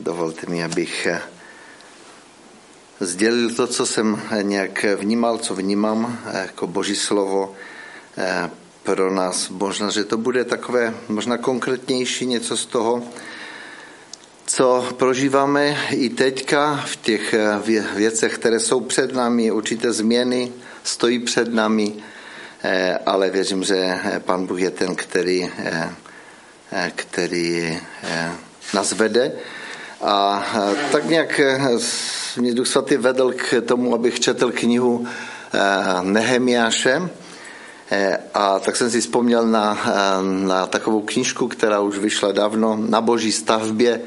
Dovolte mi, abych eh, sdělil to, co jsem nějak vnímal, co vnímám eh, jako boží slovo eh, pro nás. Možná, že to bude takové možná konkrétnější něco z toho, co prožíváme i teďka v těch věcech, které jsou před námi, určité změny stojí před námi, ale věřím, že Pan Bůh je ten, který, který nás vede a tak nějak e, mě Duch Svatý vedl k tomu, abych četl knihu e, Nehemiáše. A tak jsem si vzpomněl na, na takovou knižku, která už vyšla dávno, na boží stavbě.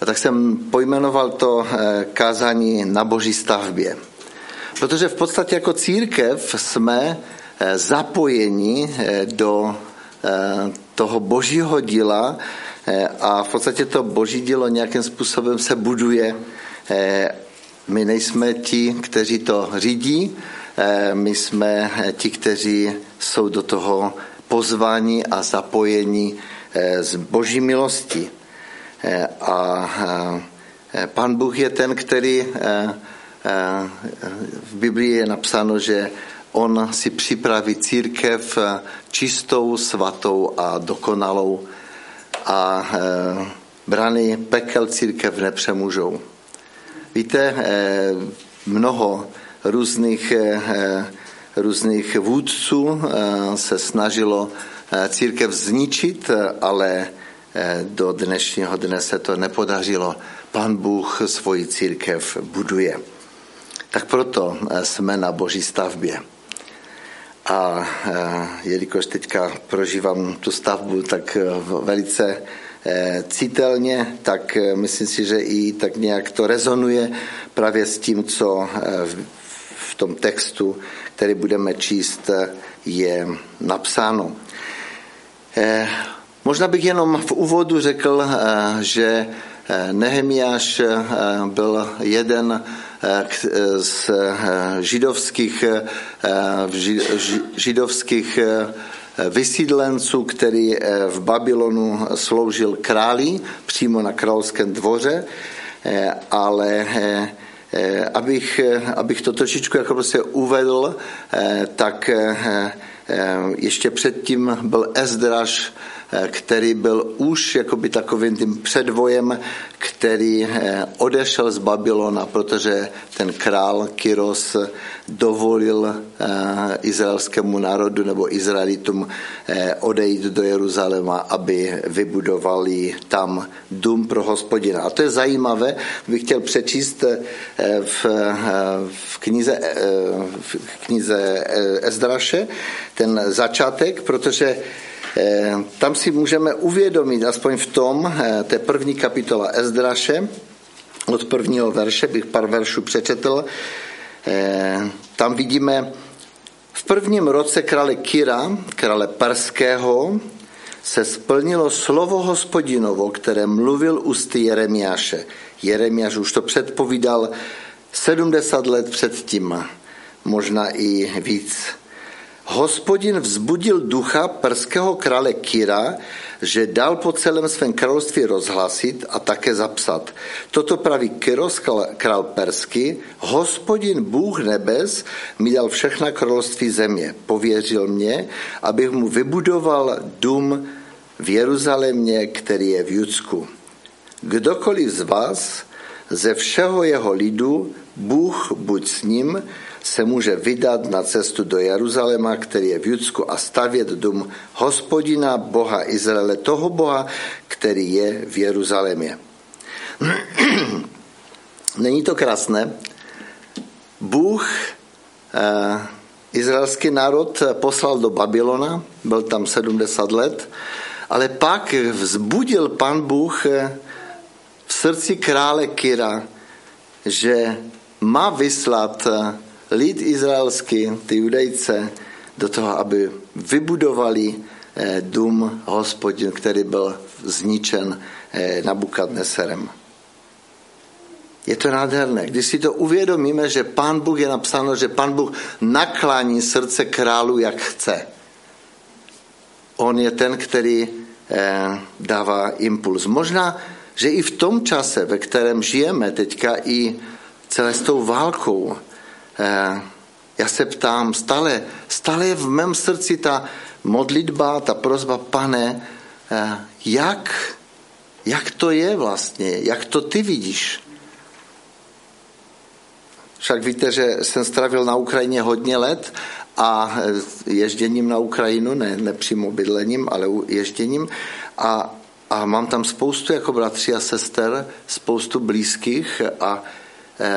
A tak jsem pojmenoval to kázání na boží stavbě. Protože v podstatě jako církev jsme zapojeni do toho božího díla, Eh, a v podstatě to boží dílo nějakým způsobem se buduje. Eh, my nejsme ti, kteří to řídí, eh, my jsme ti, kteří jsou do toho pozváni a zapojeni z boží milosti. A pan Bůh je ten, který v Biblii je napsáno, že on si připraví církev čistou, svatou a dokonalou a e, brany pekel církev nepřemůžou. Víte, e, mnoho různých, e, různých vůdců se snažilo církev zničit, ale do dnešního dne se to nepodařilo. Pan Bůh svoji církev buduje. Tak proto jsme na boží stavbě. A eh, jelikož teďka prožívám tu stavbu tak eh, velice eh, citelně, tak myslím si, že i tak nějak to rezonuje právě s tím, co v tom textu, který budeme číst, je napsáno. Možná bych jenom v úvodu řekl, že Nehemiáš byl jeden z židovských, židovských vysídlenců, který v Babylonu sloužil králi přímo na královském dvoře, ale abych, abych to trošičku jako prostě uvedl, tak ještě předtím byl Ezdraž Eh, který byl už jakoby takovým tím předvojem, který eh, odešel z Babylona, protože ten král Kyros dovolil eh, izraelskému národu nebo Izraelitům odejít do Jeruzaléma, aby vybudovali tam dům pro hospodina. A to je zajímavé, bych chtěl přečíst v, v knize, v knize Ezdraše ten začátek, protože Eh, tam si můžeme uvědomit, aspoň v tom, eh, té první kapitola Ezdraše, od prvního verše bych pár veršů přečetl, eh, tam vidíme v prvním roce krále Kira, krále Perského, se splnilo slovo hospodinovo, které mluvil ústy Jeremiáše. Jeremiáš už to předpovídal 70 let předtím, možná i víc. Hospodin vzbudil ducha perského krále Kira, že dal po celém svém království rozhlasit a také zapsat. Toto praví Kyros, král persky, hospodin Bůh nebes mi dal všechna království země. Pověřil mě, abych mu vybudoval dům v Jeruzalémě, který je v Judsku. Kdokoliv z vás, ze všeho jeho lidu, Bůh buď s ním, se může vydat na cestu do Jeruzaléma, který je v Judsku a stavět dům hospodina, Boha Izraele, toho Boha, který je v Jeruzalémě. Není to krásné? Bůh eh, izraelský národ poslal do Babylona, byl tam 70 let, ale pak vzbudil pan Bůh eh, v srdci krále Kira, že má vyslat eh, lid izraelský, ty judejce, do toho, aby vybudovali eh, dům hospodin, který byl zničen eh, Nabukadneserem. Je to nádherné. Když si to uvědomíme, že Pán Bůh je napsáno, že Pán Bůh naklání srdce králu, jak chce. On je ten, který eh, dává impuls. Možná že i v tom čase, ve kterém žijeme teďka i celé s tou válkou, já se ptám, stále, stále je v mém srdci ta modlitba, ta prozba, pane, eh, jak, jak to je vlastně, jak to ty vidíš? Však víte, že jsem strávil na Ukrajině hodně let a ježděním na Ukrajinu, ne, ne přímo bydlením, ale ježděním a, a mám tam spoustu jako bratři a sester, spoustu blízkých a e,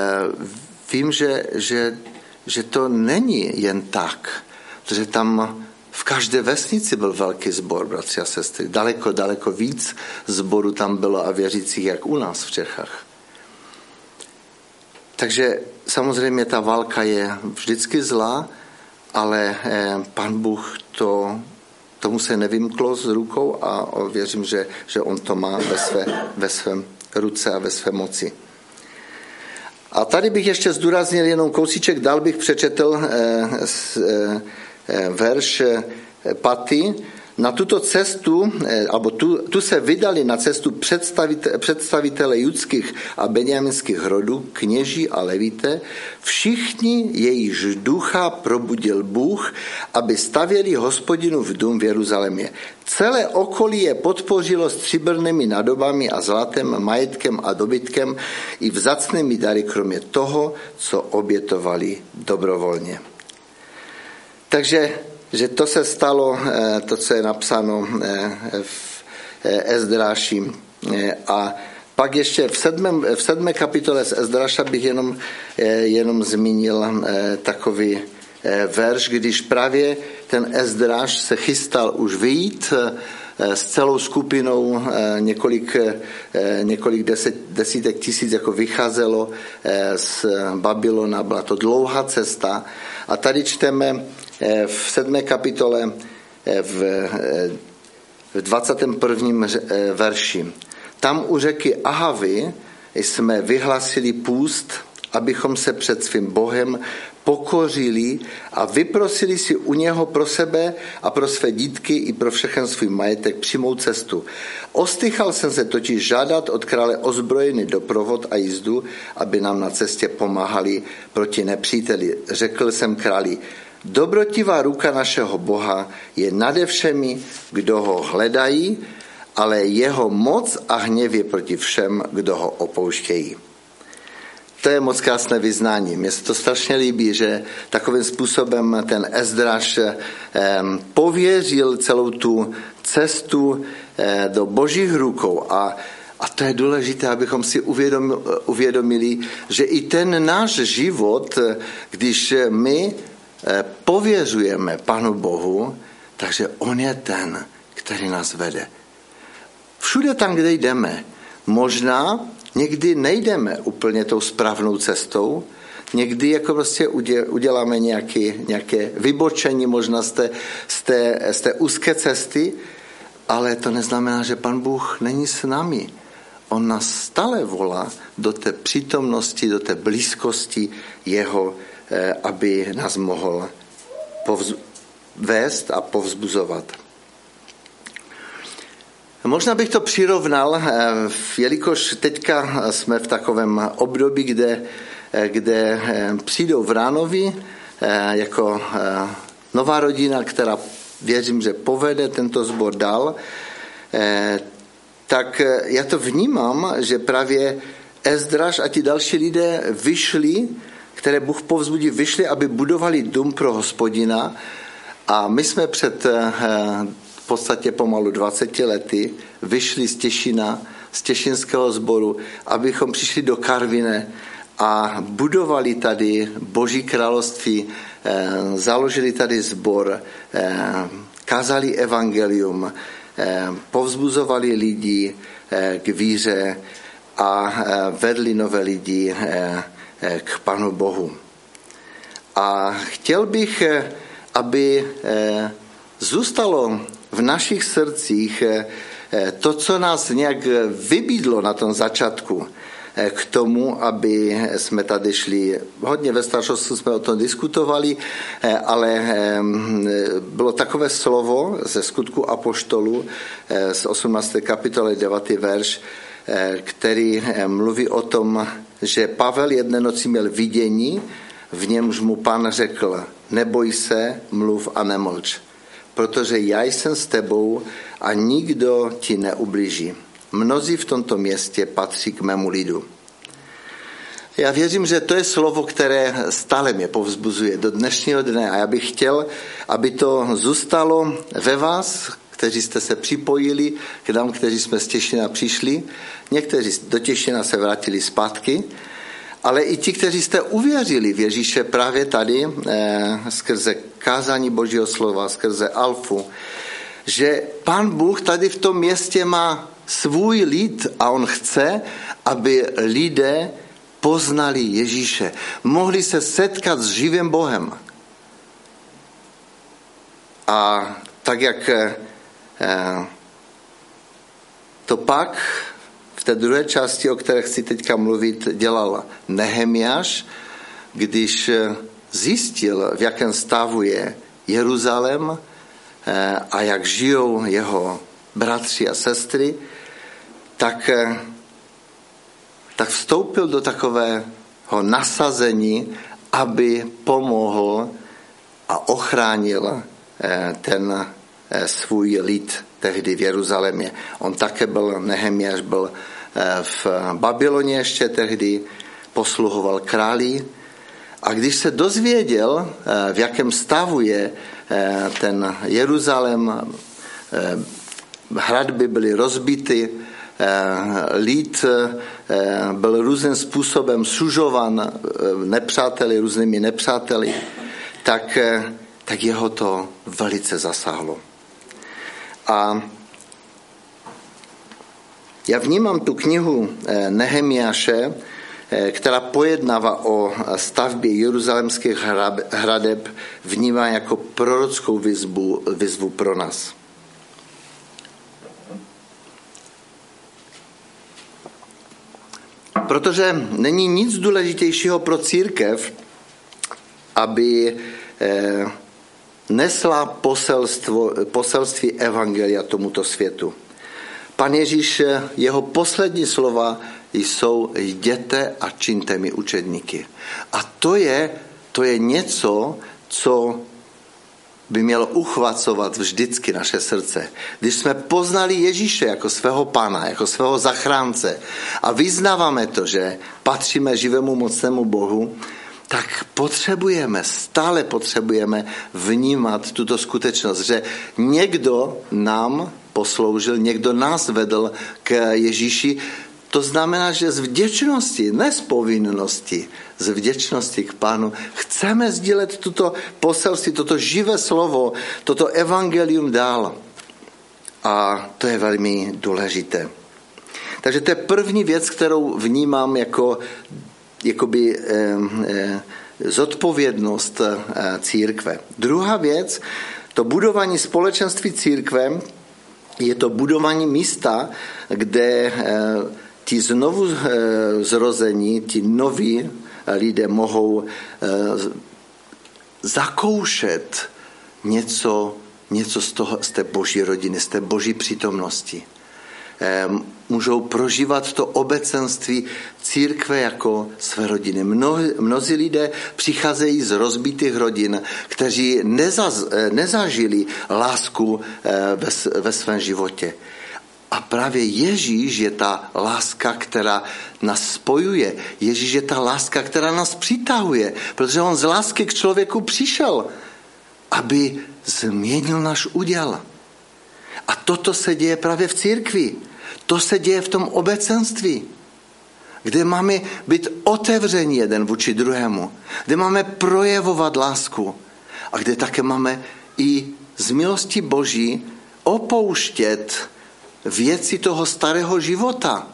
vím, že, že, že to není jen tak, že tam v každé vesnici byl velký sbor, bratři a sestry. Daleko, daleko víc zboru tam bylo a věřících, jak u nás v Čechách. Takže samozřejmě ta válka je vždycky zlá, ale eh, pan Bůh to, tomu se nevymklo z rukou a věřím, že, že on to má ve své, ve svém ruce a ve své moci. A tady bych ještě zdůraznil jenom kousíček, dal bych přečetl eh, eh, verš paty, na tuto cestu, eh, alebo tu, tu se vydali na cestu představitele, představitele judských a benjaminských rodů, kněží a levité, všichni jejíž ducha probudil Bůh, aby stavěli hospodinu v dům v Jeruzalémě. Celé okolí je podpořilo stříbrnými nadobami a zlatem, majetkem a dobytkem i vzacnými dary, kromě toho, co obětovali dobrovolně. Takže že to se stalo, eh, to, co je napsáno eh, v eh, Ezdráši. A pak ještě v, sedmém, v sedmé kapitole z Ezdráša bych jenom, jenom zmínil takový verš, když právě ten Ezdráš se chystal už vyjít s celou skupinou, několik, několik deset, desítek tisíc jako vycházelo z Babylona, byla to dlouhá cesta. A tady čteme Eh, v sedmé kapitole eh, v, eh, v 21. verši. Tam u řeky Ahavy jsme vyhlasili půst, abychom se před svým Bohem pokořili a vyprosili si u něho pro sebe a pro své dítky i pro všechen svůj majetek přímou cestu. Ostychal jsem se totiž žádat od krále ozbrojený doprovod a jízdu, aby nám na cestě pomáhali proti nepříteli. Řekl jsem králi, Dobrotivá ruka našeho Boha je nade všemi, kdo ho hledají, ale jeho moc a hněv je proti všem, kdo ho opouštějí. To je moc krásné vyznání. Mně se to strašně líbí, že takovým způsobem ten Ezdraž pověřil celou tu cestu eh, do božích rukou a a to je důležité, abychom si uvědomili, že i ten náš život, když my Eh, pověřujeme Panu Bohu, takže On je ten, který nás vede. Všude tam, kde jdeme, možná někdy nejdeme úplně tou správnou cestou, někdy jako prostě uděláme nějaký, nějaké vybočení možná z té, z, té, z té úzké cesty, ale to neznamená, že pan Bůh není s námi. On nás stále volá do té přítomnosti, do té blízkosti jeho Eh, aby nás mohl vést a povzbuzovat. Možná bych to přirovnal, eh, jelikož teďka jsme v takovém období, kde, eh, kde přijdou v Ránovi jako nová rodina, která věřím, že povede tento sbor dál, tak já to vnímám, že právě Ezdraž a ti další lidé vyšli které Bůh povzbudí, vyšli, aby budovali dům pro hospodina. A my jsme před eh, v podstatě pomalu 20 lety vyšli z Těšina, z Těšinského sboru, abychom přišli do Karvine a budovali tady Boží království, eh, založili tady sbor, eh, kázali evangelium, povzbuzovali lidi k víře a vedli nové lidi k Panu Bohu. A chtěl bych, eh, aby eh, zůstalo v našich srdcích to, co nás nějak vybídlo na tom začátku, k tomu, aby jsme tady šli. Hodně ve staršosti jsme o tom diskutovali, ale bylo takové slovo ze skutku Apoštolu z 18. kapitoly 9. verš, který mluví o tom, že Pavel jedné noci měl vidění, v němž mu pan řekl, neboj se, mluv a nemlč, protože já jsem s tebou a nikdo ti neublíží. Mnozí v tomto městě patří k mému lidu. Já věřím, že to je slovo, které stále mě povzbuzuje do dnešního dne a já bych chtěl, aby to zůstalo ve vás, kteří jste se připojili k nám, kteří jsme z Těšina přišli. Někteří do Těšina se vrátili zpátky, ale i ti, kteří jste uvěřili v Ježíše právě tady eh, skrze kázání Božího slova, skrze Alfu, že Pán Bůh tady v tom městě má svůj lid a on chce, aby lidé poznali Ježíše, mohli se setkat s živým Bohem. A tak, jak eh, to pak v té druhé části, o které chci teďka mluvit, dělal Nehemiáš, když eh, zjistil, v jakém stavu je Jeruzalém eh, a jak žijou jeho bratři a sestry, tak tak vstoupil do takového nasazení, aby pomohl a ochránil eh, ten eh, svůj lid tehdy v Jeruzalémě. On také byl, Nehemiáš byl eh, v Babyloně ještě tehdy, posluhoval králi a když se dozvěděl, v jakém stavu je ten Jeruzalém, hradby byly rozbity, Eh, lid eh, byl různým způsobem sužovan eh, nepřáteli, různými nepřáteli, tak, tak jeho to velice zasáhlo. A já vnímám tu knihu Nehemiáše, která pojednává o stavbě jeruzalemských hradeb, vnímá jako prorockou výzvu, výzvu pro nás. Protože není nic důležitějšího pro církev, aby eh, nesla poselstvo, poselství Evangelia tomuto světu. Pan Ježíš, eh, jeho poslední slova jsou jděte a čiňte mi učedníky. A to je, to je něco, co by mělo uchvacovat vždycky naše srdce. Když jsme poznali Ježíše jako svého pána, jako svého zachránce a vyznáváme to, že patříme živému mocnému Bohu, tak potřebujeme, stále potřebujeme vnímat tuto skutečnost, že někdo nám posloužil, někdo nás vedl k Ježíši, to znamená, že z vděčnosti, ne z povinnosti, z vděčnosti k Pánu chceme sdílet tuto poselství, toto živé slovo, toto evangelium dál. A to je velmi důležité. Takže to je první věc, kterou vnímám jako jakoby, zodpovědnost eh, církve. Druhá věc, to budování společenství církve, je to budování místa, kde eh, ti znovu eh, zrození, ti noví lidé mohou zakoušet něco, něco z, toho, z té boží rodiny, z té boží přítomnosti. Můžou prožívat to obecenství církve jako své rodiny. Mno, mnozí lidé přicházejí z rozbitých rodin, kteří nezaz, nezažili lásku ve, ve svém životě. A právě Ježíš je ta láska, která nás spojuje. Ježíš je ta láska, která nás přitahuje, protože on z lásky k člověku přišel, aby změnil náš úděl. A toto se děje právě v církvi. To se děje v tom obecenství, kde máme být otevření jeden vůči druhému, kde máme projevovat lásku a kde také máme i z milosti Boží opouštět věci toho starého života,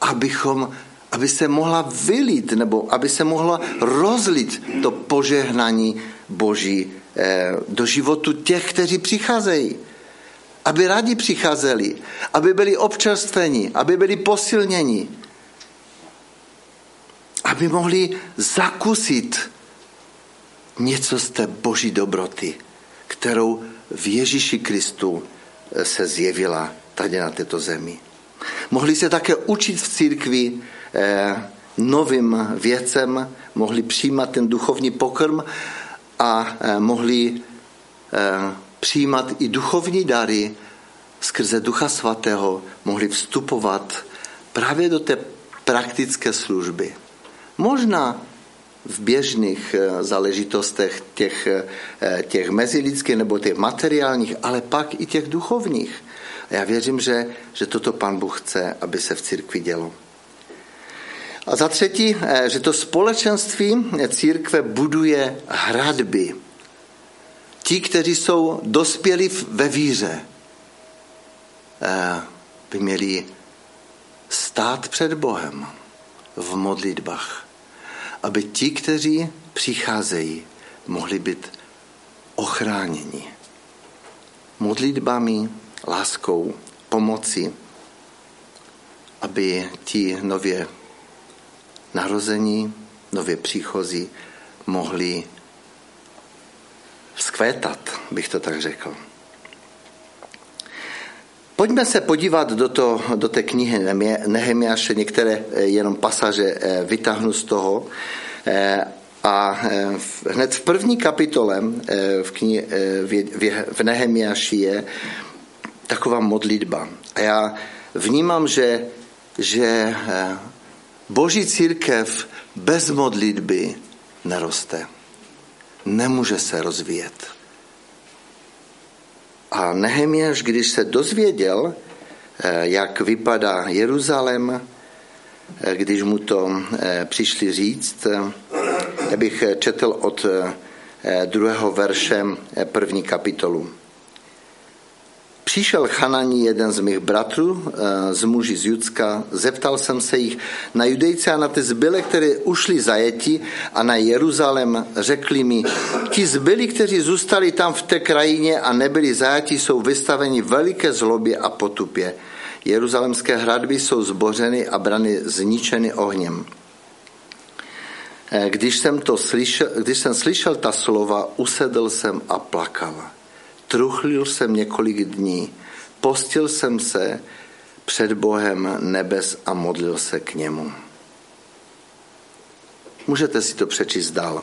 abychom, aby se mohla vylít nebo aby se mohla rozlit to požehnání Boží eh, do životu těch, kteří přicházejí. Aby rádi přicházeli, aby byli občerstveni, aby byli posilněni, aby mohli zakusit něco z té boží dobroty, kterou v Ježíši Kristu se zjevila tady na této zemi. Mohli se také učit v církvi novým věcem, mohli přijímat ten duchovní pokrm a mohli přijímat i duchovní dary skrze Ducha Svatého, mohli vstupovat právě do té praktické služby. Možná v běžných eh, záležitostech těch, eh, těch mezilidských nebo těch materiálních, ale pak i těch duchovních. A já věřím, že, že toto Pan Bůh chce, aby se v církvi dělo. A za třetí, eh, že to společenství církve buduje hradby. Ti, kteří jsou dospěli ve víře, by měli stát před Bohem v modlitbách, aby ti, kteří přicházejí, mohli být ochráněni modlitbami, láskou, pomocí, aby ti nově narození, nově příchozí mohli vzkvétat, bych to tak řekl. Pojďme se podívat do, to, do té knihy Nehemiáše, některé eh, jenom pasaže eh, vytáhnu z toho. Eh, a hned v první kapitole v, kni, v Nehemiáši je taková modlitba. A já vnímám, že, že boží církev bez modlitby neroste. Nemůže se rozvíjet. A Nehemiáš, když se dozvěděl, eh, jak vypadá Jeruzalém, eh, když mu to eh, přišli říct, bych četl od druhého verše první kapitolu. Přišel Chananí, jeden z mých bratrů, eh, z muži z Judska, zeptal jsem se jich na judejce a na ty zbyle, které ušli zajetí a na Jeruzalém, řekli mi, ti zbyli, kteří zůstali tam v té krajině a nebyli zajatí, jsou vystaveni veliké zlobě a potupě. Jeruzalemské hradby jsou zbořeny a brany zničeny ohněm. Eh, když jsem, to slyšel, když jsem slyšel ta slova, usedl jsem a plakal. Truchlil jsem několik dní, postil jsem se před Bohem nebes a modlil se k němu. Můžete si to přečíst dál.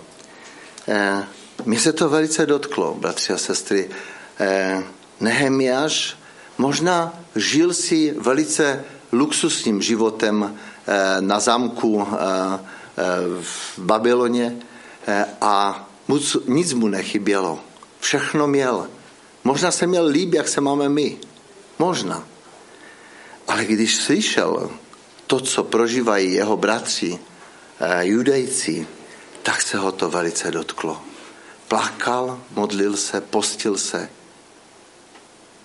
Eh, mně se to velice dotklo, bratři a sestry. Eh, Nehemiáš možná žil si velice luxusním životem eh, na zámku v Babyloně a nic mu nechybělo. Všechno měl. Možná se měl líp, jak se máme my. Možná. Ale když slyšel to, co prožívají jeho bratři, eh, judejci, tak se ho to velice dotklo. Plakal, modlil se, postil se.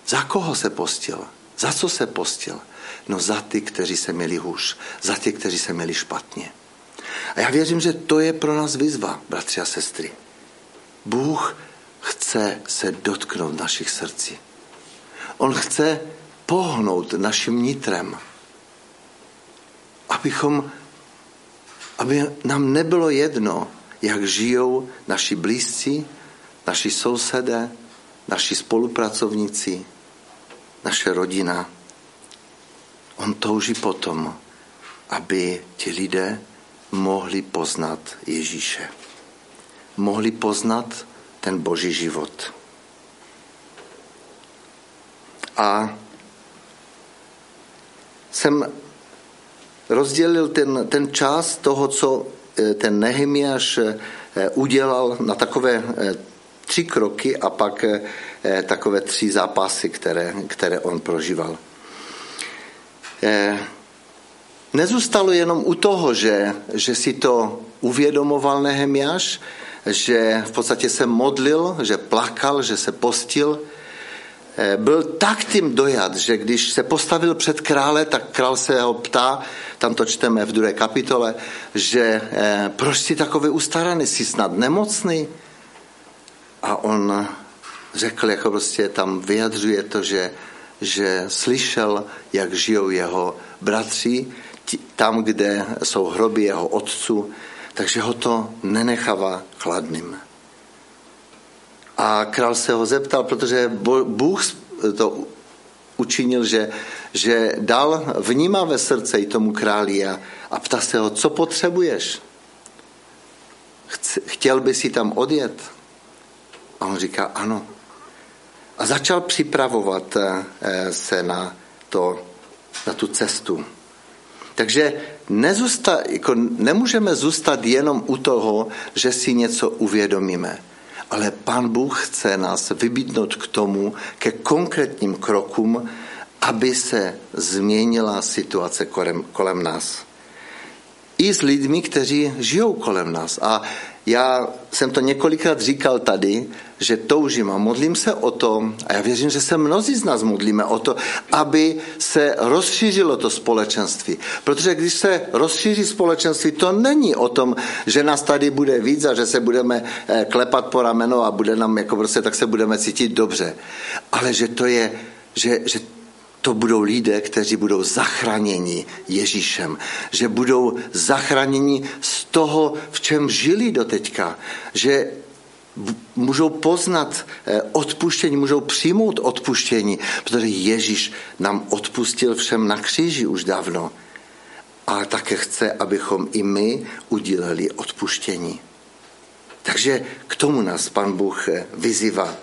Za koho se postil? Za co se postil? No za ty, kteří se měli hůř, za ty, kteří se měli špatně. A já věřím, že to je pro nás výzva, bratři a sestry. Bůh chce se dotknout našich srdcí. On chce pohnout naším nitrem, abychom, aby nám nebylo jedno, jak žijou naši blízcí, naši sousedé, naši spolupracovníci, naše rodina. On touží potom, aby ti lidé mohli poznat Ježíše. Mohli poznat ten boží život. A jsem rozdělil ten, ten čas toho, co eh, ten Nehemiáš eh, udělal na takové eh, tři kroky a pak takové tři zápasy, které, které on prožíval. Nezůstalo jenom u toho, že, že si to uvědomoval Nehemiáš, že v podstatě se modlil, že plakal, že se postil. Eh, byl tak tím dojat, že když se postavil před krále, tak král se ho ptá, tam to čteme v druhé kapitole, že eh, proč jsi takový ustaraný, jsi snad nemocný? A on řekl, jako prostě tam vyjadřuje to, že, že slyšel, jak žijou jeho bratři, tam, kde jsou hroby jeho otců, takže ho to nenechává chladným. A král se ho zeptal, protože Bůh to učinil, že, že dal vnímavé srdce i tomu králi a, a ptá se ho, co potřebuješ? Chtěl by si tam odjet? A on říká, ano. A začal připravovat eh, se na, to, na tu cestu. Takže nezůsta, jako nemůžeme zůstat jenom u toho, že si něco uvědomíme. Ale Pán Bůh chce nás vybídnout k tomu, ke konkrétním krokům, aby se změnila situace kolem, kolem nás. I s lidmi, kteří žijou kolem nás. A já jsem to několikrát říkal tady, že toužím a modlím se o to, a já věřím, že se mnozí z nás modlíme o to, aby se rozšířilo to společenství. Protože když se rozšíří společenství, to není o tom, že nás tady bude víc a že se budeme eh, klepat po rameno a bude nám jako prostě, tak se budeme cítit dobře. Ale že to je, že, že to budou lidé, kteří budou zachráněni Ježíšem, že budou zachráněni z toho, v čem žili doteďka, že můžou poznat eh, odpuštění, můžou přijmout odpuštění, protože Ježíš nám odpustil všem na kříži už dávno. A také chce, abychom i my udělali odpuštění. Takže k tomu nás pan Bůh eh, vyzývá.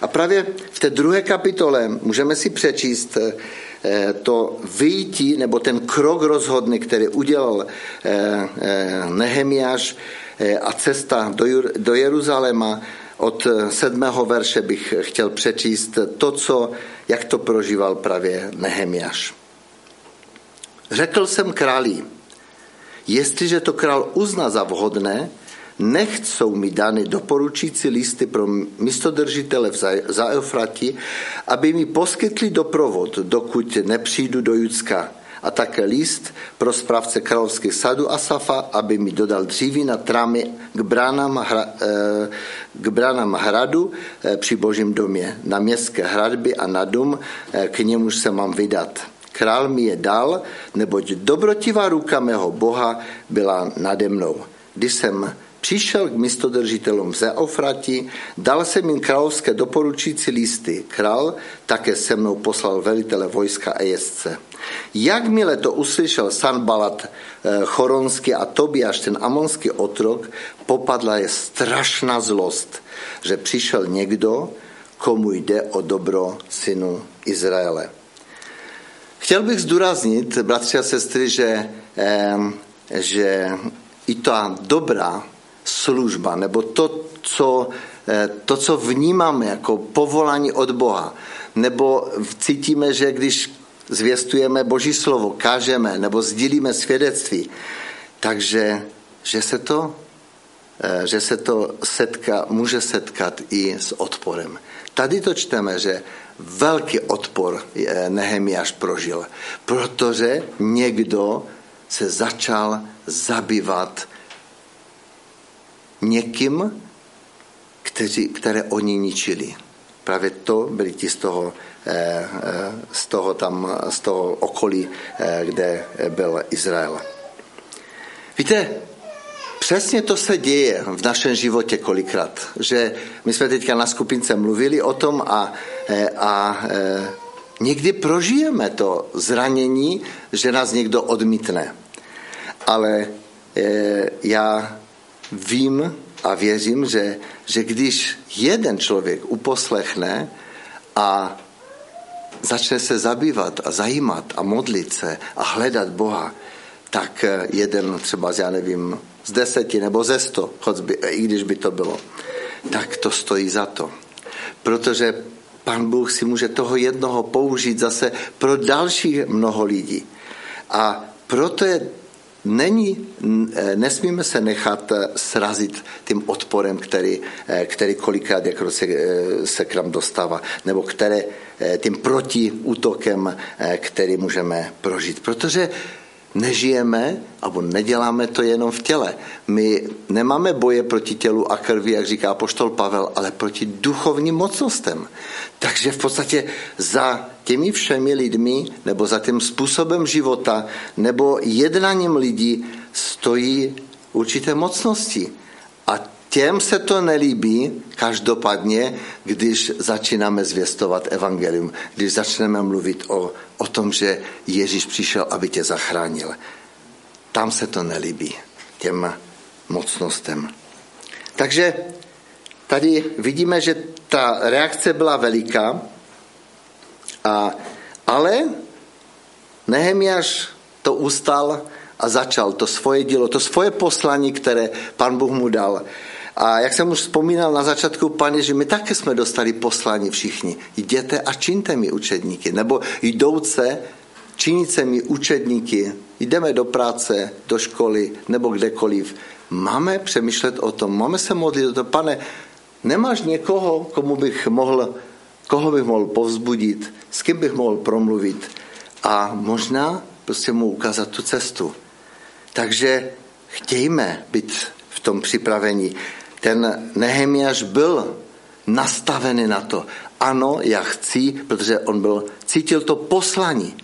A právě v té druhé kapitole můžeme si přečíst eh, to vyjítí nebo ten krok rozhodný, který udělal Nehemiáš a cesta do Jeruzaléma od sedmého verše bych chtěl přečíst to, co, jak to prožíval právě Nehemiáš. Řekl jsem králi, jestliže to král uzná za vhodné, nechť jsou mi dány doporučící listy pro místodržitele v Zaeufrati, aby mi poskytli doprovod, dokud nepřijdu do Judska a také list pro správce královských sadu Asafa, aby mi dodal dříví na trámy k bránám, hra, eh, k bránám hradu eh, při božím domě, na městské hradby a na dům, eh, k němuž se mám vydat. Král mi je dal, neboť dobrotivá ruka mého Boha byla nade mnou. Když jsem Přišel k místodržitelům ze Ofrati, dal jsem jim královské doporučící listy. Král také se mnou poslal velitele vojska a jezdce. Jakmile to uslyšel Sanbalat eh, choronský a Tobiáš, ten amonský otrok, popadla je strašná zlost, že přišel někdo, komu jde o dobro synu Izraele. Chtěl bych zdůraznit, bratři a sestry, že, že i ta dobrá služba, nebo to, co, eh, to, co vnímáme jako povolání od Boha, nebo cítíme, že když zvěstujeme Boží slovo, kážeme nebo sdílíme svědectví, takže že se to, eh, že se to setka, může setkat i s odporem. Tady to čteme, že velký odpor eh, Nehemiáš prožil, protože někdo se začal zabývat někým, kteří, které oni ničili. Právě to byli ti z toho, eh, eh, z toho, tam, z toho okolí, eh, kde byl Izrael. Víte, přesně to se děje v našem životě kolikrát, že my jsme teďka na skupince mluvili o tom a, a někdy prožijeme to zranění, že nás někdo odmítne. Ale já vím a věřím, že, že když jeden člověk uposlechne a začne se zabývat a zajímat a modlit se a hledat Boha, tak jeden třeba, já nevím, z deseti nebo ze sto, by, i když by to bylo, tak to stojí za to. Protože pan Bůh si může toho jednoho použít zase pro další mnoho lidí. A proto je není, eh, nesmíme se nechat eh, srazit tím odporem, který, eh, který kolikrát jako se, se k nám dostává, nebo které, tím protiútokem, který můžeme prožít. Protože nežijeme, nebo neděláme to jenom v těle. My nemáme boje proti tělu a krvi, jak říká poštol Pavel, ale proti duchovním mocnostem. Takže v podstatě za těmi všemi lidmi, nebo za tím způsobem života, nebo jednáním lidí stojí určité mocnosti. A těm se to nelíbí každopádně, když začínáme zvěstovat evangelium, když začneme mluvit o, o tom, že Ježíš přišel, aby tě zachránil. Tam se to nelíbí těm mocnostem. Takže tady vidíme, že ta reakce byla veliká, a, ale Nehemiáš to ustal a začal to svoje dílo, to svoje poslaní, které pan Bůh mu dal. A jak jsem už vzpomínal na začátku, pane, že my také jsme dostali poslání všichni. Jděte a čiňte mi učedníky. Nebo jdouce, činíte mi učedníky. Jdeme do práce, do školy nebo kdekoliv. Máme přemýšlet o tom, máme se modlit o to, pane, nemáš někoho, komu bych mohl, koho bych mohl povzbudit, s kým bych mohl promluvit a možná prostě mu ukázat tu cestu. Takže chtějme být v tom připravení. Ten Nehemiáš byl nastavený na to. Ano, já chci, protože on byl, cítil to poslaní.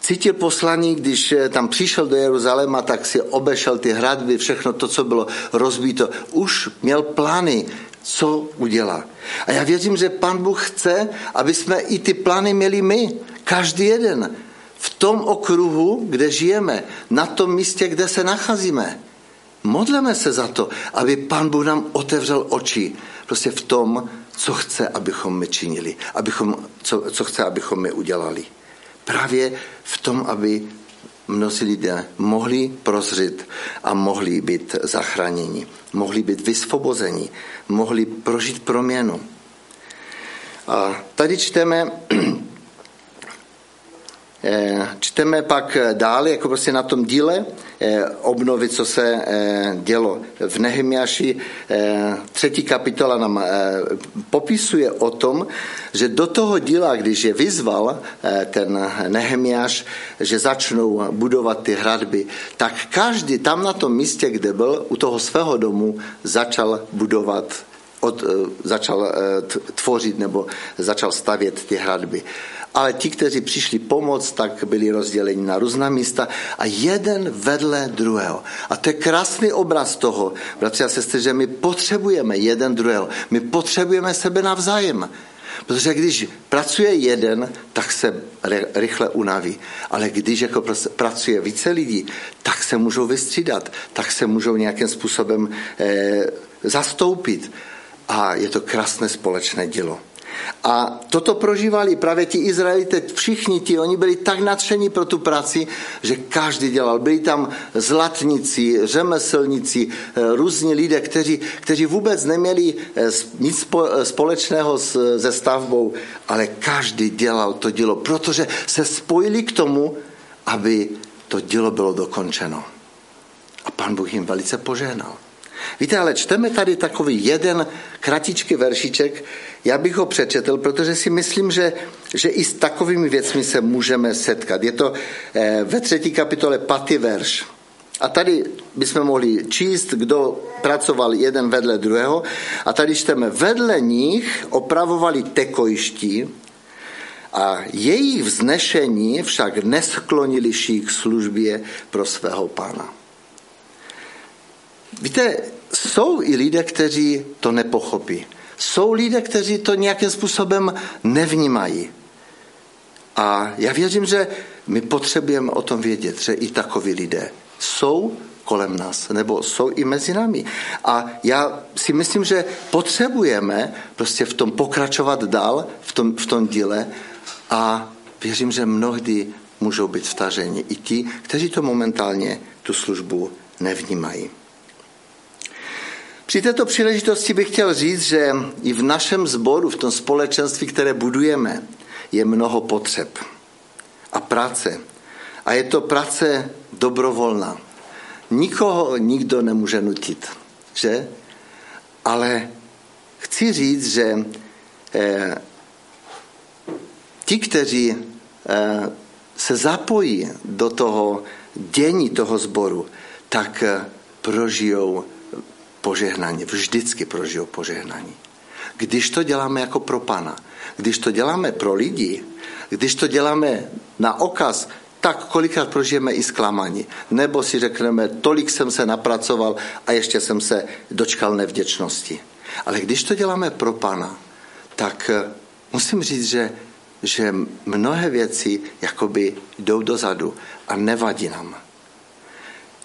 Cítil poslaní, když tam přišel do Jeruzaléma, tak si obešel ty hradby, všechno to, co bylo rozbíto. Už měl plány, co udělá. A já věřím, že Pan Bůh chce, aby jsme i ty plány měli my, každý jeden v tom okruhu, kde žijeme, na tom místě, kde se nacházíme. Modleme se za to, aby Pán Bůh nám otevřel oči prostě v tom, co chce, abychom my činili, abychom, co, co chce, abychom my udělali. Právě v tom, aby mnozí lidé mohli prozřít a mohli být zachráněni, mohli být vysvobozeni, mohli prožít proměnu. A tady čteme čteme pak dál, jako prostě na tom díle eh, obnovy, co se eh, dělo v Nehemiaši. Třetí kapitola nám popisuje o tom, že do toho díla, když je vyzval ten Nehemiáš, že začnou budovat ty hradby, tak každý tam na tom místě, kde byl, u toho svého domu, začal budovat od, začal tvořit nebo začal stavět ty hradby ale ti, kteří přišli pomoct, tak byli rozděleni na různá místa a jeden vedle druhého. A to je krásný obraz toho, bratři a sestry, že my potřebujeme jeden druhého. My potřebujeme sebe navzájem. Protože když pracuje jeden, tak se rychle unaví. Ale když jako pracuje více lidí, tak se můžou vystřídat, tak se můžou nějakým způsobem eh, zastoupit. A je to krásné společné dílo. A toto prožívali právě ti Izraelité, všichni ti, oni byli tak nadšení pro tu práci, že každý dělal. Byli tam zlatníci, řemeslníci, eh, různí lidé, kteří, kteří vůbec neměli eh, nic eh, společného se stavbou, ale každý dělal to dílo, protože se spojili k tomu, aby to dílo bylo dokončeno. A pan Bůh jim velice požehnal. Víte, ale čteme tady takový jeden kratičký veršiček, já bych ho přečetl, protože si myslím, že, že i s takovými věcmi se můžeme setkat. Je to eh, ve třetí kapitole patý verš. A tady bychom mohli číst, kdo pracoval jeden vedle druhého. A tady čteme, vedle nich opravovali tekojiští a jejich vznešení však nesklonili k službě pro svého pána. Víte, jsou i lidé, kteří to nepochopí. Jsou lidé, kteří to nějakým způsobem nevnímají. A já věřím, že my potřebujeme o tom vědět, že i takoví lidé jsou kolem nás, nebo jsou i mezi námi. A já si myslím, že potřebujeme prostě v tom pokračovat dál, v tom, v tom díle a věřím, že mnohdy můžou být vtaženi i ti, kteří to momentálně tu službu nevnímají. Při této příležitosti bych chtěl říct, že i v našem sboru, v tom společenství, které budujeme, je mnoho potřeb a práce. A je to práce dobrovolná. Nikoho nikdo nemůže nutit, že? Ale chci říct, že eh, ti, kteří eh, se zapojí do toho dění toho sboru, tak eh, prožijou požehnání, vždycky prožijou požehnání. Když to děláme jako pro Pana, když to děláme pro lidi, když to děláme na okaz tak kolikrát prožijeme i zklamání. Nebo si řekneme, tolik jsem se napracoval a ještě jsem se dočkal nevděčnosti. Ale když to děláme pro Pana, tak eh, musím říct, že, že mnohé věci jakoby jdou dozadu a nevadí nám.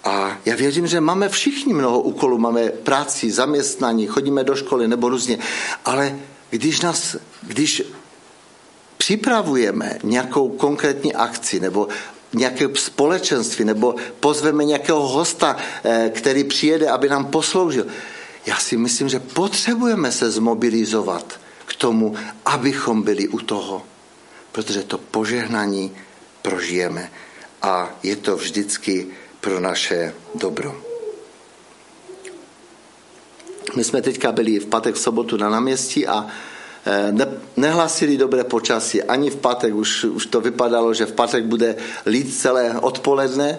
A já věřím, že máme všichni mnoho úkolů, máme práci, zaměstnání, chodíme do školy nebo různě, ale když, nás, když připravujeme nějakou konkrétní akci nebo nějaké společenství nebo pozveme nějakého hosta, eh, který přijede, aby nám posloužil. Já si myslím, že potřebujeme se zmobilizovat k tomu, abychom byli u toho, protože to požehnání prožijeme. A je to vždycky pro naše dobro. My jsme teďka byli v pátek v sobotu na náměstí a Eh, ne, nehlasili dobré počasí. Ani v pátek už, už to vypadalo, že v pátek bude lít celé odpoledne,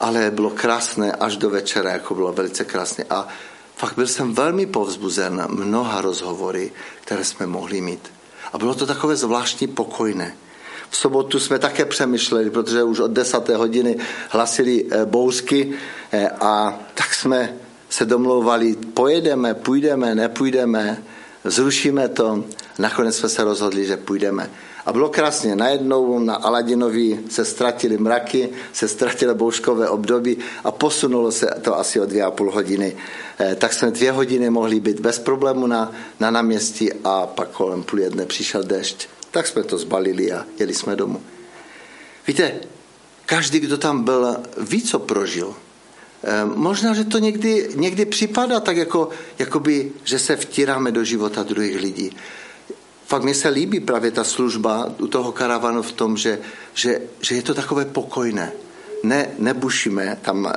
ale bylo krásné až do večera, jako bylo velice krásné. A fakt byl jsem velmi povzbuzen mnoha rozhovory, které jsme mohli mít. A bylo to takové zvláštní pokojné. V sobotu jsme také přemýšleli, protože už od desáté hodiny hlasili eh, bouřky eh, a tak jsme se domlouvali, pojedeme, půjdeme, nepůjdeme, zrušíme to. Nakonec jsme se rozhodli, že půjdeme. A bylo krásně. Najednou na Aladinovi se ztratily mraky, se ztratilo bouškové období a posunulo se to asi o dvě a půl hodiny. Eh, tak jsme dvě hodiny mohli být bez problému na, na náměstí a pak kolem půl jedné přišel dešť. Tak jsme to zbalili a jeli jsme domů. Víte, každý, kdo tam byl, ví, co prožil. Eh, možná, že to někdy, někdy připadá tak, jako, jakoby, že se vtíráme do života druhých lidí. Fakt mi se líbí právě ta služba u toho karavanu v tom, že, že, že je to takové pokojné. Ne, nebušíme tam e,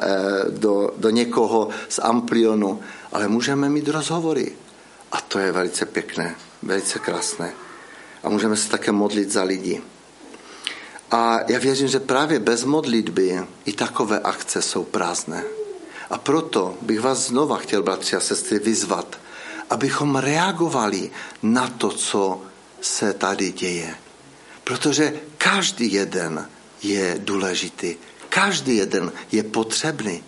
do, do někoho z amplionu, ale můžeme mít rozhovory. A to je velice pěkné, velice krásné. A můžeme se také modlit za lidi. A já věřím, že právě bez modlitby i takové akce jsou prázdné. A proto bych vás znova chtěl, bratři a sestry, vyzvat, abychom reagovali na to, co se tady děje. Protože každý jeden je důležitý, každý jeden je potřebný.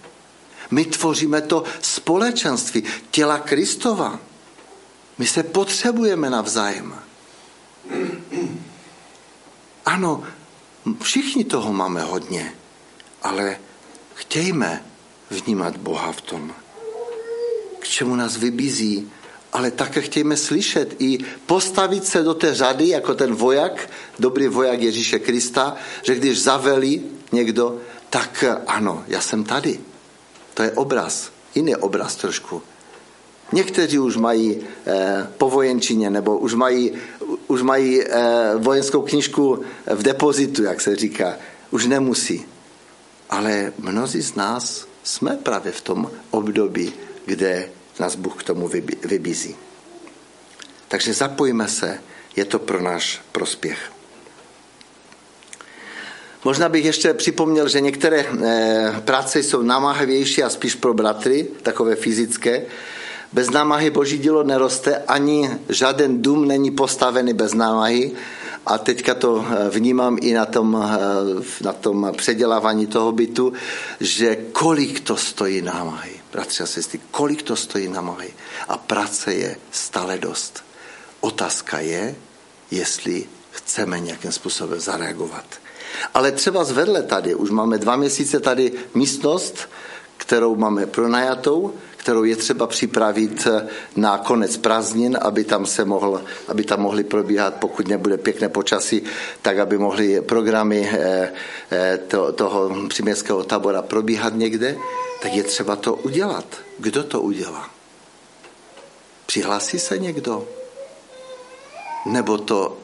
My tvoříme to společenství těla Kristova. My se potřebujeme navzájem. Ano, všichni toho máme hodně, ale chtějme vnímat Boha v tom, k čemu nás vybízí, ale také chtějme slyšet i postavit se do té řady, jako ten voják, dobrý voják Ježíše Krista, že když zaveli někdo, tak ano, já jsem tady. To je obraz, jiný obraz trošku. Někteří už mají eh, po vojenčině, nebo už mají, už mají eh, vojenskou knižku v depozitu, jak se říká. Už nemusí. Ale mnozí z nás jsme právě v tom období, kde nás Bůh k tomu vybízí. Takže zapojíme se, je to pro náš prospěch. Možná bych ještě připomněl, že některé eh, práce jsou namáhavější a spíš pro bratry, takové fyzické. Bez námahy boží dílo neroste, ani žádný dům není postavený bez námahy. A teďka to eh, vnímám i na tom, eh, na tom předělávání toho bytu, že kolik to stojí námahy bratři a sestry, kolik to stojí na mahy. A práce je stále dost. Otázka je, jestli chceme nějakým způsobem zareagovat. Ale třeba zvedle tady, už máme dva měsíce tady místnost, kterou máme pronajatou, kterou je třeba připravit na konec prázdnin, aby tam se mohl, aby tam mohly probíhat, pokud nebude pěkné počasí, tak aby mohly programy eh, eh, toho příměstského tábora probíhat někde tak je třeba to udělat. Kdo to udělá? Přihlásí se někdo? Nebo to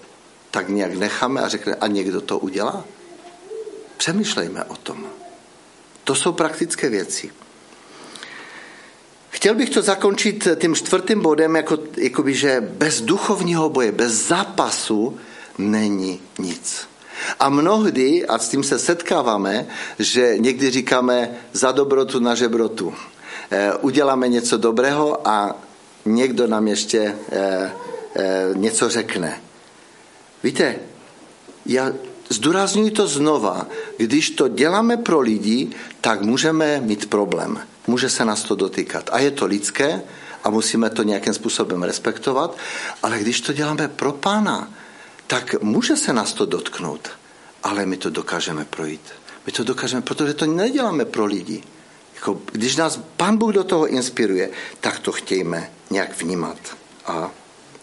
tak nějak necháme a řekne, a někdo to udělá? Přemýšlejme o tom. To jsou praktické věci. Chtěl bych to zakončit tím čtvrtým bodem, jako, jakoby, že bez duchovního boje, bez zápasu není nic. A mnohdy, a s tím se setkáváme, že někdy říkáme za dobrotu na žebrotu. E, uděláme něco dobrého a někdo nám ještě e, e, něco řekne. Víte, já zdůraznuju to znova, když to děláme pro lidi, tak můžeme mít problém. Může se nás to dotýkat. A je to lidské a musíme to nějakým způsobem respektovat, ale když to děláme pro pána, tak může se nás to dotknout, ale my to dokážeme projít. My to dokážeme, protože to neděláme pro lidi. Jako, když nás pán Bůh do toho inspiruje, tak to chtějme nějak vnímat. A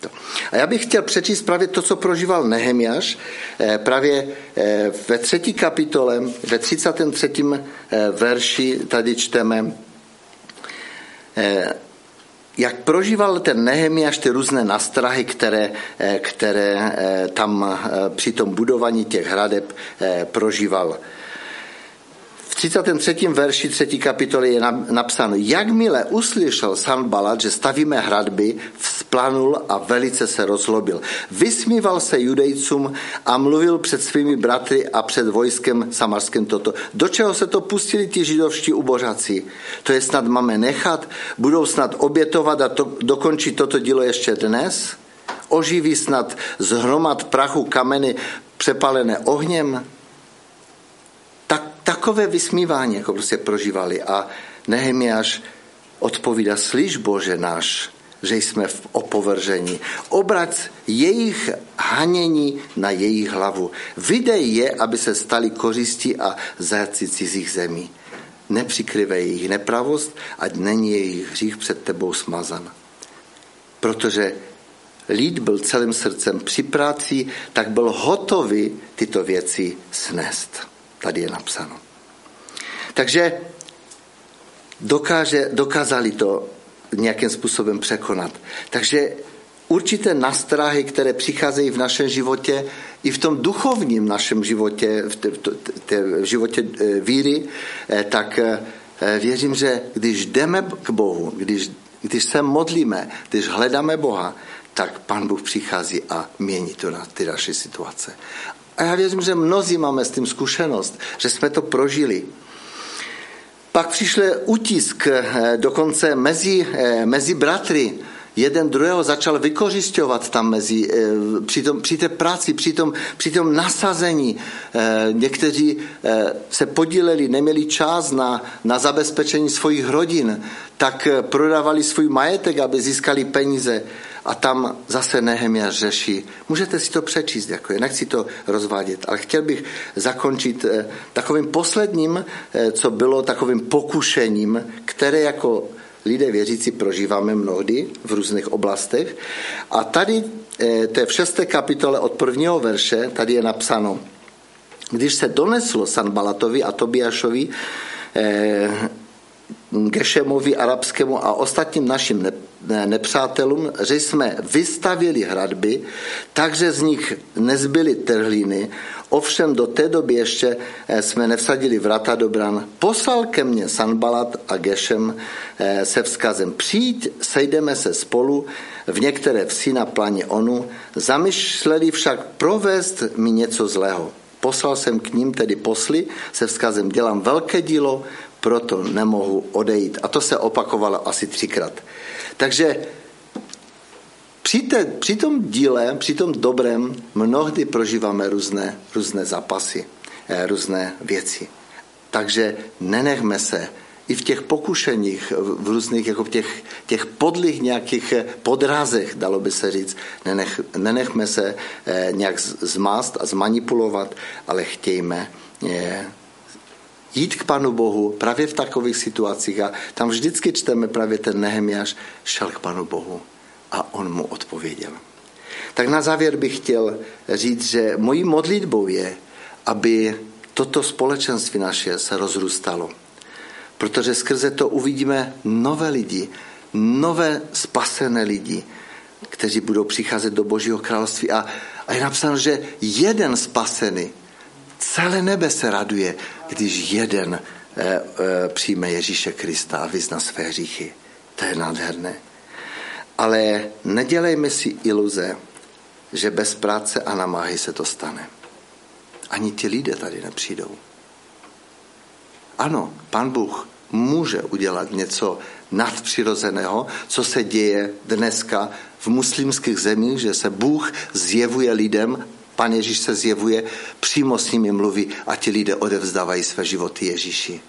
to. A já bych chtěl přečíst právě to, co prožíval Nehemiáš, eh, právě eh, ve třetí kapitole, ve 33. Eh, verši tady čteme, jak prožíval ten Nehemiáš ty různé nastrahy, které, které tam při tom budování těch hradeb prožíval. 33. verši 3. kapitoly je napsáno, jakmile uslyšel Sanbalat, že stavíme hradby, vzplanul a velice se rozlobil. Vysmíval se judejcům a mluvil před svými bratry a před vojskem samarským toto. Do čeho se to pustili ti židovští ubožací? To je snad máme nechat? Budou snad obětovat a to, dokončit toto dílo ještě dnes? Oživí snad z hromad prachu kameny přepalené ohněm? Takové vysmívání jako prostě prožívali. A Nehemiáš odpovídá, slyš Bože náš, že jsme v opovržení. Obrať jejich hanění na jejich hlavu. Vydej je, aby se stali kořistí a zajatci cizích zemí. Nepřikryvej jejich nepravost, ať není jejich hřích před tebou smazan. Protože lid byl celým srdcem při práci, tak byl hotový tyto věci snést. Tady je napsáno. Takže dokáže, dokázali to nějakým způsobem překonat. Takže určité nastrahy, které přicházejí v našem životě, i v tom duchovním našem životě, v, t, t, v životě e, víry, e, tak e, věřím, že když jdeme k Bohu, když, když se modlíme, když hledáme Boha, tak Pan Bůh přichází a mění to na ty naše situace. A já věřím, že mnozí máme s tím zkušenost, že jsme to prožili. Pak přišel utisk eh, dokonce mezi, eh, mezi bratry. Jeden druhého začal vykořišťovat tam mezi, eh, při, tom, při té práci, při tom, při tom nasazení. Někteří se podíleli, neměli čas na, na zabezpečení svých rodin, tak prodávali svůj majetek, aby získali peníze a tam zase Nehemia řeší. Můžete si to přečíst, jako je, nechci to rozvádět, ale chtěl bych zakončit eh, takovým posledním, eh, co bylo takovým pokušením, které jako lidé věřící prožíváme mnohdy v různých oblastech. A tady, eh, to je v šesté kapitole od prvního verše, tady je napsáno, když se doneslo Sanbalatovi a Tobiašovi Gešemovi arabskému a ostatním našim nepřátelům, že jsme vystavili hradby, takže z nich nezbyly trhliny, ovšem do té doby ještě eh, jsme nevsadili vrata do bran. Poslal ke mně Sanbalat a Gešem eh, se vzkazem, přijď, sejdeme se spolu v některé vsi na pláně onu, zamýšleli však provést mi něco zlého. Poslal jsem k ním tedy posly se vzkazem, dělám velké dílo, proto nemohu odejít. A to se opakovalo asi třikrát. Takže při, te, při tom díle, při tom dobrém, mnohdy prožíváme různé, různé zápasy, eh, různé věci. Takže nenechme se i v těch pokušeních, v různých, jako v těch, těch podlých nějakých eh, podrazech, dalo by se říct, nenech, nenechme se eh, nějak zmást a zmanipulovat, ale chtějme jít k Panu Bohu právě v takových situacích a tam vždycky čteme právě ten Nehemiáš šel k Panu Bohu a on mu odpověděl. Tak na závěr bych chtěl říct, že mojí modlitbou je, aby toto společenství naše se rozrůstalo. Protože skrze to uvidíme nové lidi, nové spasené lidi, kteří budou přicházet do Božího království. A, a je napsáno, že jeden spasený Celé nebe se raduje, když jeden e, e, přijme Ježíše Krista a vyzna své hříchy. To je nádherné. Ale nedělejme si iluze, že bez práce a namáhy se to stane. Ani ti lidé tady nepřijdou. Ano, pan Bůh může udělat něco nadpřirozeného, co se děje dneska v muslimských zemích, že se Bůh zjevuje lidem Pán Ježíš se zjevuje, přímo s nimi mluví a ti lidé odevzdávají své životy Ježíši.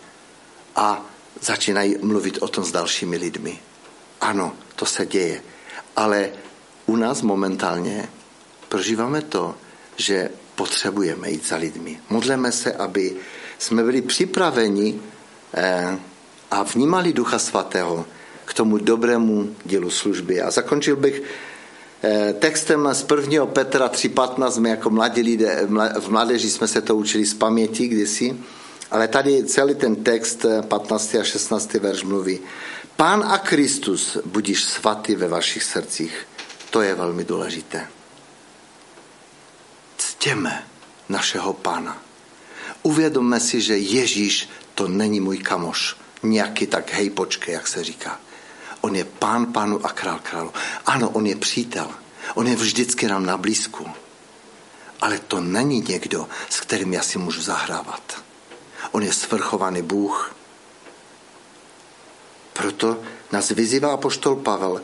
A začínají mluvit o tom s dalšími lidmi. Ano, to se děje. Ale u nás momentálně prožíváme to, že potřebujeme jít za lidmi. Modleme se, aby jsme byli připraveni eh, a vnímali Ducha Svatého k tomu dobrému dělu služby. A zakončil bych textem z 1. Petra 3.15. My jako mladí lidé, v mládeži jsme se to učili z paměti kdysi, ale tady celý ten text 15. a 16. verš mluví. Pán a Kristus budíš svatý ve vašich srdcích. To je velmi důležité. Ctěme našeho pána. Uvědomme si, že Ježíš to není můj kamoš. Nějaký tak hej počkej, jak se říká. On je pán pánu a král králu. Ano, on je přítel. On je vždycky nám na blízku. Ale to není někdo, s kterým já si můžu zahrávat. On je svrchovaný Bůh. Proto nás vyzývá poštol Pavel,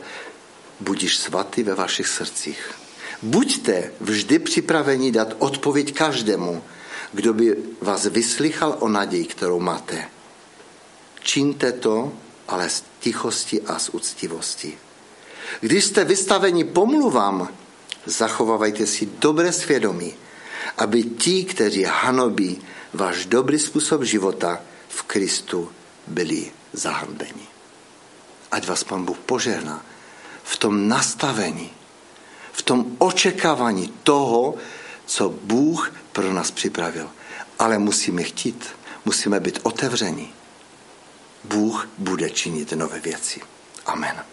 budíš svatý ve vašich srdcích. Buďte vždy připraveni dát odpověď každému, kdo by vás vyslychal o naději, kterou máte. Čiňte to, ale z tichosti a z úctivosti. Když jste vystaveni pomluvám, zachovávajte si dobré svědomí, aby ti, kteří hanobí váš dobrý způsob života v Kristu, byli zahanbeni. Ať vás Pan Bůh požehná v tom nastavení, v tom očekávání toho, co Bůh pro nás připravil. Ale musíme chtít, musíme být otevření. Bůh bude činit nové věci. Amen.